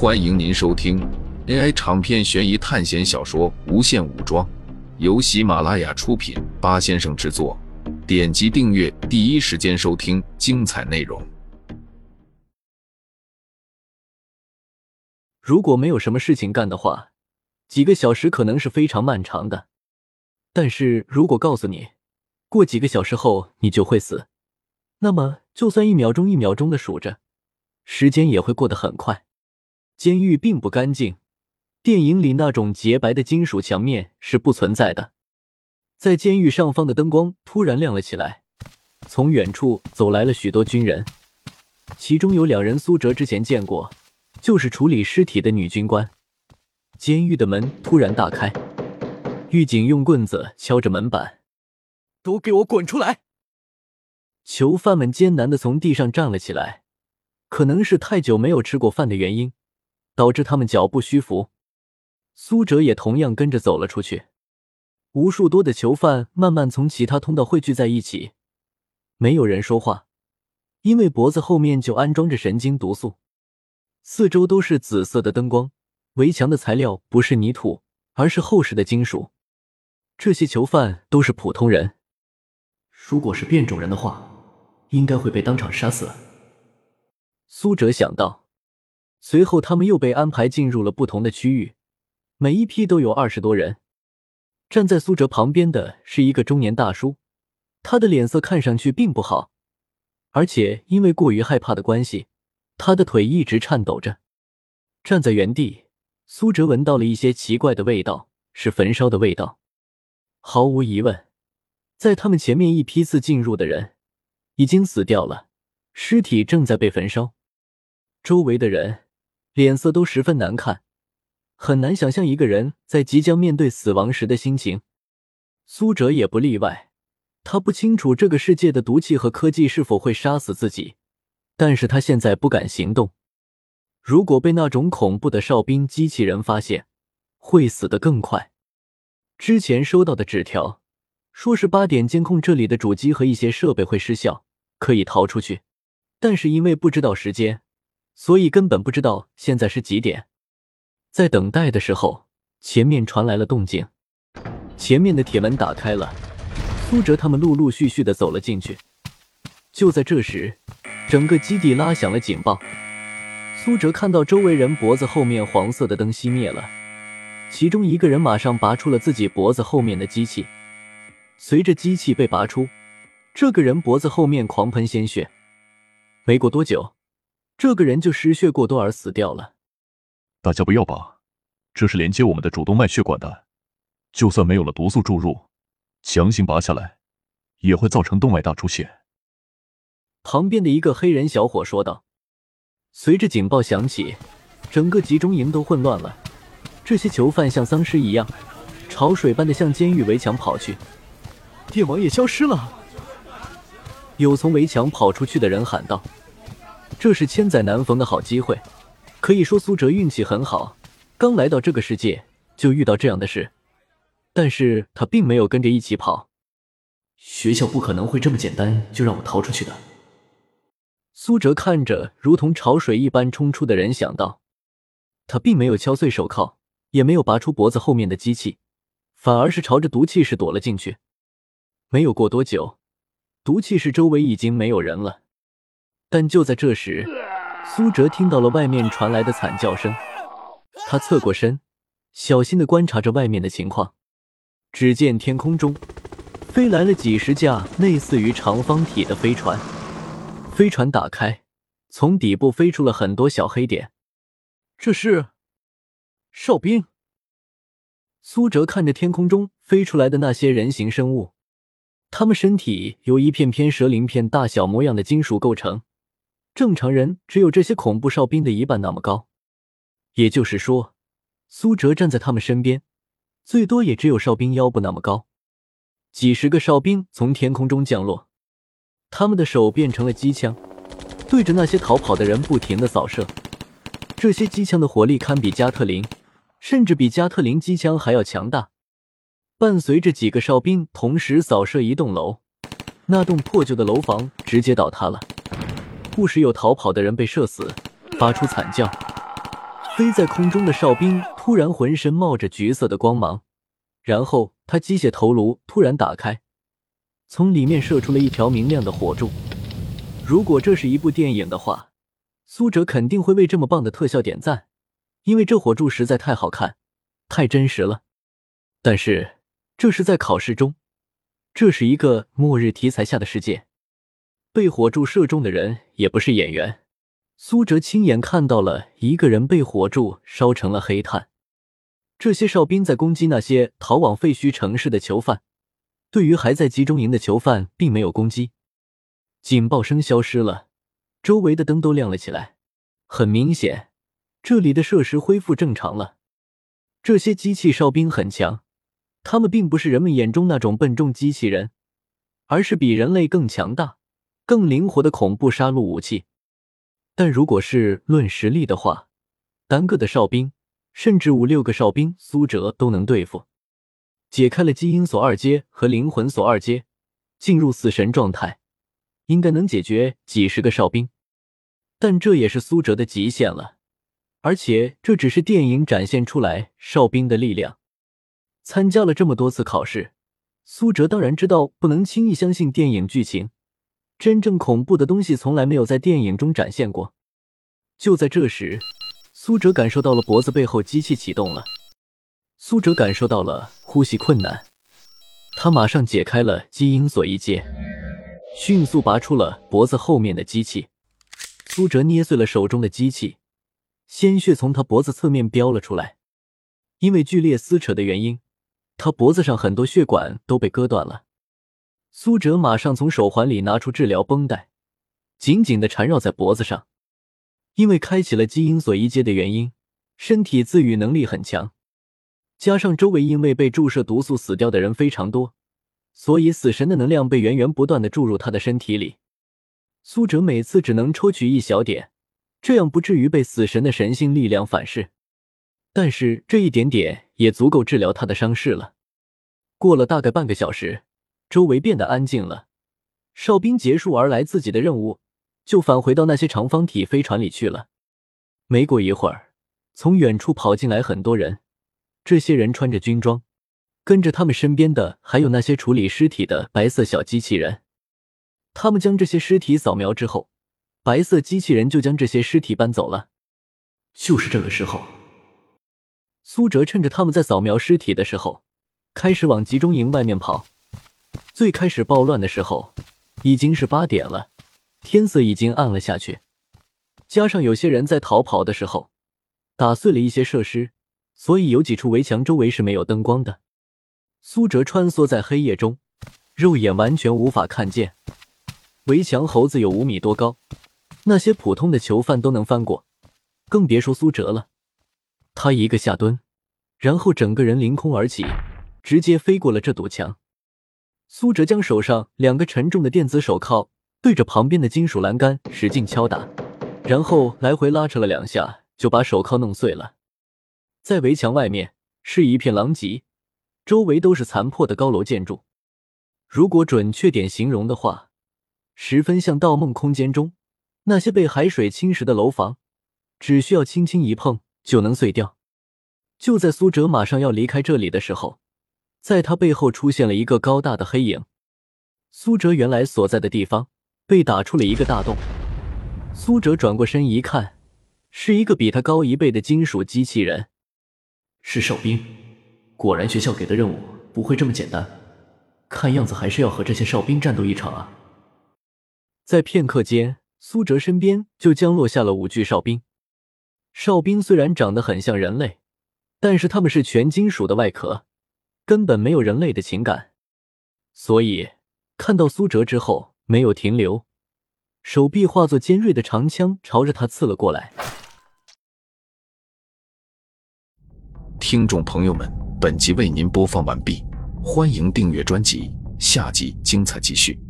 欢迎您收听 AI 长篇悬疑探险小说《无限武装》，由喜马拉雅出品，八先生制作。点击订阅，第一时间收听精彩内容。如果没有什么事情干的话，几个小时可能是非常漫长的。但是如果告诉你，过几个小时后你就会死，那么就算一秒钟一秒钟的数着，时间也会过得很快。监狱并不干净，电影里那种洁白的金属墙面是不存在的。在监狱上方的灯光突然亮了起来，从远处走来了许多军人，其中有两人苏哲之前见过，就是处理尸体的女军官。监狱的门突然大开，狱警用棍子敲着门板：“都给我滚出来！”囚犯们艰难的从地上站了起来，可能是太久没有吃过饭的原因。导致他们脚步虚浮，苏哲也同样跟着走了出去。无数多的囚犯慢慢从其他通道汇聚在一起，没有人说话，因为脖子后面就安装着神经毒素。四周都是紫色的灯光，围墙的材料不是泥土，而是厚实的金属。这些囚犯都是普通人，如果是变种人的话，应该会被当场杀死。苏哲想到。随后，他们又被安排进入了不同的区域，每一批都有二十多人。站在苏哲旁边的是一个中年大叔，他的脸色看上去并不好，而且因为过于害怕的关系，他的腿一直颤抖着。站在原地，苏哲闻到了一些奇怪的味道，是焚烧的味道。毫无疑问，在他们前面一批次进入的人已经死掉了，尸体正在被焚烧，周围的人。脸色都十分难看，很难想象一个人在即将面对死亡时的心情。苏哲也不例外，他不清楚这个世界的毒气和科技是否会杀死自己，但是他现在不敢行动。如果被那种恐怖的哨兵机器人发现，会死得更快。之前收到的纸条说是八点监控这里的主机和一些设备会失效，可以逃出去，但是因为不知道时间。所以根本不知道现在是几点，在等待的时候，前面传来了动静，前面的铁门打开了，苏哲他们陆陆续续的走了进去。就在这时，整个基地拉响了警报。苏哲看到周围人脖子后面黄色的灯熄灭了，其中一个人马上拔出了自己脖子后面的机器，随着机器被拔出，这个人脖子后面狂喷鲜血。没过多久。这个人就失血过多而死掉了。大家不要拔，这是连接我们的主动脉血管的，就算没有了毒素注入，强行拔下来也会造成动脉大出血。旁边的一个黑人小伙说道。随着警报响起，整个集中营都混乱了。这些囚犯像丧尸一样，潮水般的向监狱围墙跑去。电网也消失了。有从围墙跑出去的人喊道。这是千载难逢的好机会，可以说苏哲运气很好，刚来到这个世界就遇到这样的事。但是他并没有跟着一起跑，学校不可能会这么简单就让我逃出去的。苏哲看着如同潮水一般冲出的人，想到，他并没有敲碎手铐，也没有拔出脖子后面的机器，反而是朝着毒气室躲了进去。没有过多久，毒气室周围已经没有人了。但就在这时，苏哲听到了外面传来的惨叫声。他侧过身，小心的观察着外面的情况。只见天空中飞来了几十架类似于长方体的飞船，飞船打开，从底部飞出了很多小黑点。这是哨兵。苏哲看着天空中飞出来的那些人形生物，他们身体由一片片蛇鳞片大小模样的金属构成。正常人只有这些恐怖哨兵的一半那么高，也就是说，苏哲站在他们身边，最多也只有哨兵腰部那么高。几十个哨兵从天空中降落，他们的手变成了机枪，对着那些逃跑的人不停的扫射。这些机枪的火力堪比加特林，甚至比加特林机枪还要强大。伴随着几个哨兵同时扫射一栋楼，那栋破旧的楼房直接倒塌了。不时有逃跑的人被射死，发出惨叫。飞在空中的哨兵突然浑身冒着橘色的光芒，然后他机械头颅突然打开，从里面射出了一条明亮的火柱。如果这是一部电影的话，苏哲肯定会为这么棒的特效点赞，因为这火柱实在太好看，太真实了。但是这是在考试中，这是一个末日题材下的世界，被火柱射中的人也不是演员。苏哲亲眼看到了一个人被火柱烧成了黑炭。这些哨兵在攻击那些逃往废墟城市的囚犯，对于还在集中营的囚犯并没有攻击。警报声消失了，周围的灯都亮了起来。很明显，这里的设施恢复正常了。这些机器哨兵很强，他们并不是人们眼中那种笨重机器人，而是比人类更强大、更灵活的恐怖杀戮武器。但如果是论实力的话，单个的哨兵，甚至五六个哨兵，苏哲都能对付。解开了基因锁二阶和灵魂锁二阶，进入死神状态，应该能解决几十个哨兵。但这也是苏哲的极限了，而且这只是电影展现出来哨兵的力量。参加了这么多次考试，苏哲当然知道不能轻易相信电影剧情。真正恐怖的东西从来没有在电影中展现过。就在这时，苏哲感受到了脖子背后机器启动了。苏哲感受到了呼吸困难，他马上解开了基因锁一阶，迅速拔出了脖子后面的机器。苏哲捏碎了手中的机器，鲜血从他脖子侧面飙了出来。因为剧烈撕扯的原因，他脖子上很多血管都被割断了。苏哲马上从手环里拿出治疗绷带，紧紧的缠绕在脖子上。因为开启了基因锁一阶的原因，身体自愈能力很强，加上周围因为被注射毒素死掉的人非常多，所以死神的能量被源源不断的注入他的身体里。苏哲每次只能抽取一小点，这样不至于被死神的神性力量反噬。但是这一点点也足够治疗他的伤势了。过了大概半个小时。周围变得安静了，哨兵结束而来自己的任务，就返回到那些长方体飞船里去了。没过一会儿，从远处跑进来很多人，这些人穿着军装，跟着他们身边的还有那些处理尸体的白色小机器人。他们将这些尸体扫描之后，白色机器人就将这些尸体搬走了。就是这个时候，苏哲趁着他们在扫描尸体的时候，开始往集中营外面跑。最开始暴乱的时候，已经是八点了，天色已经暗了下去。加上有些人在逃跑的时候打碎了一些设施，所以有几处围墙周围是没有灯光的。苏哲穿梭在黑夜中，肉眼完全无法看见。围墙猴子有五米多高，那些普通的囚犯都能翻过，更别说苏哲了。他一个下蹲，然后整个人凌空而起，直接飞过了这堵墙。苏哲将手上两个沉重的电子手铐对着旁边的金属栏杆使劲敲打，然后来回拉扯了两下，就把手铐弄碎了。在围墙外面是一片狼藉，周围都是残破的高楼建筑。如果准确点形容的话，十分像《盗梦空间》中那些被海水侵蚀的楼房，只需要轻轻一碰就能碎掉。就在苏哲马上要离开这里的时候。在他背后出现了一个高大的黑影，苏哲原来所在的地方被打出了一个大洞。苏哲转过身一看，是一个比他高一倍的金属机器人，是哨兵。果然，学校给的任务不会这么简单，看样子还是要和这些哨兵战斗一场啊！在片刻间，苏哲身边就降落下了五具哨兵。哨兵虽然长得很像人类，但是他们是全金属的外壳。根本没有人类的情感，所以看到苏哲之后没有停留，手臂化作尖锐的长枪朝着他刺了过来。听众朋友们，本集为您播放完毕，欢迎订阅专辑，下集精彩继续。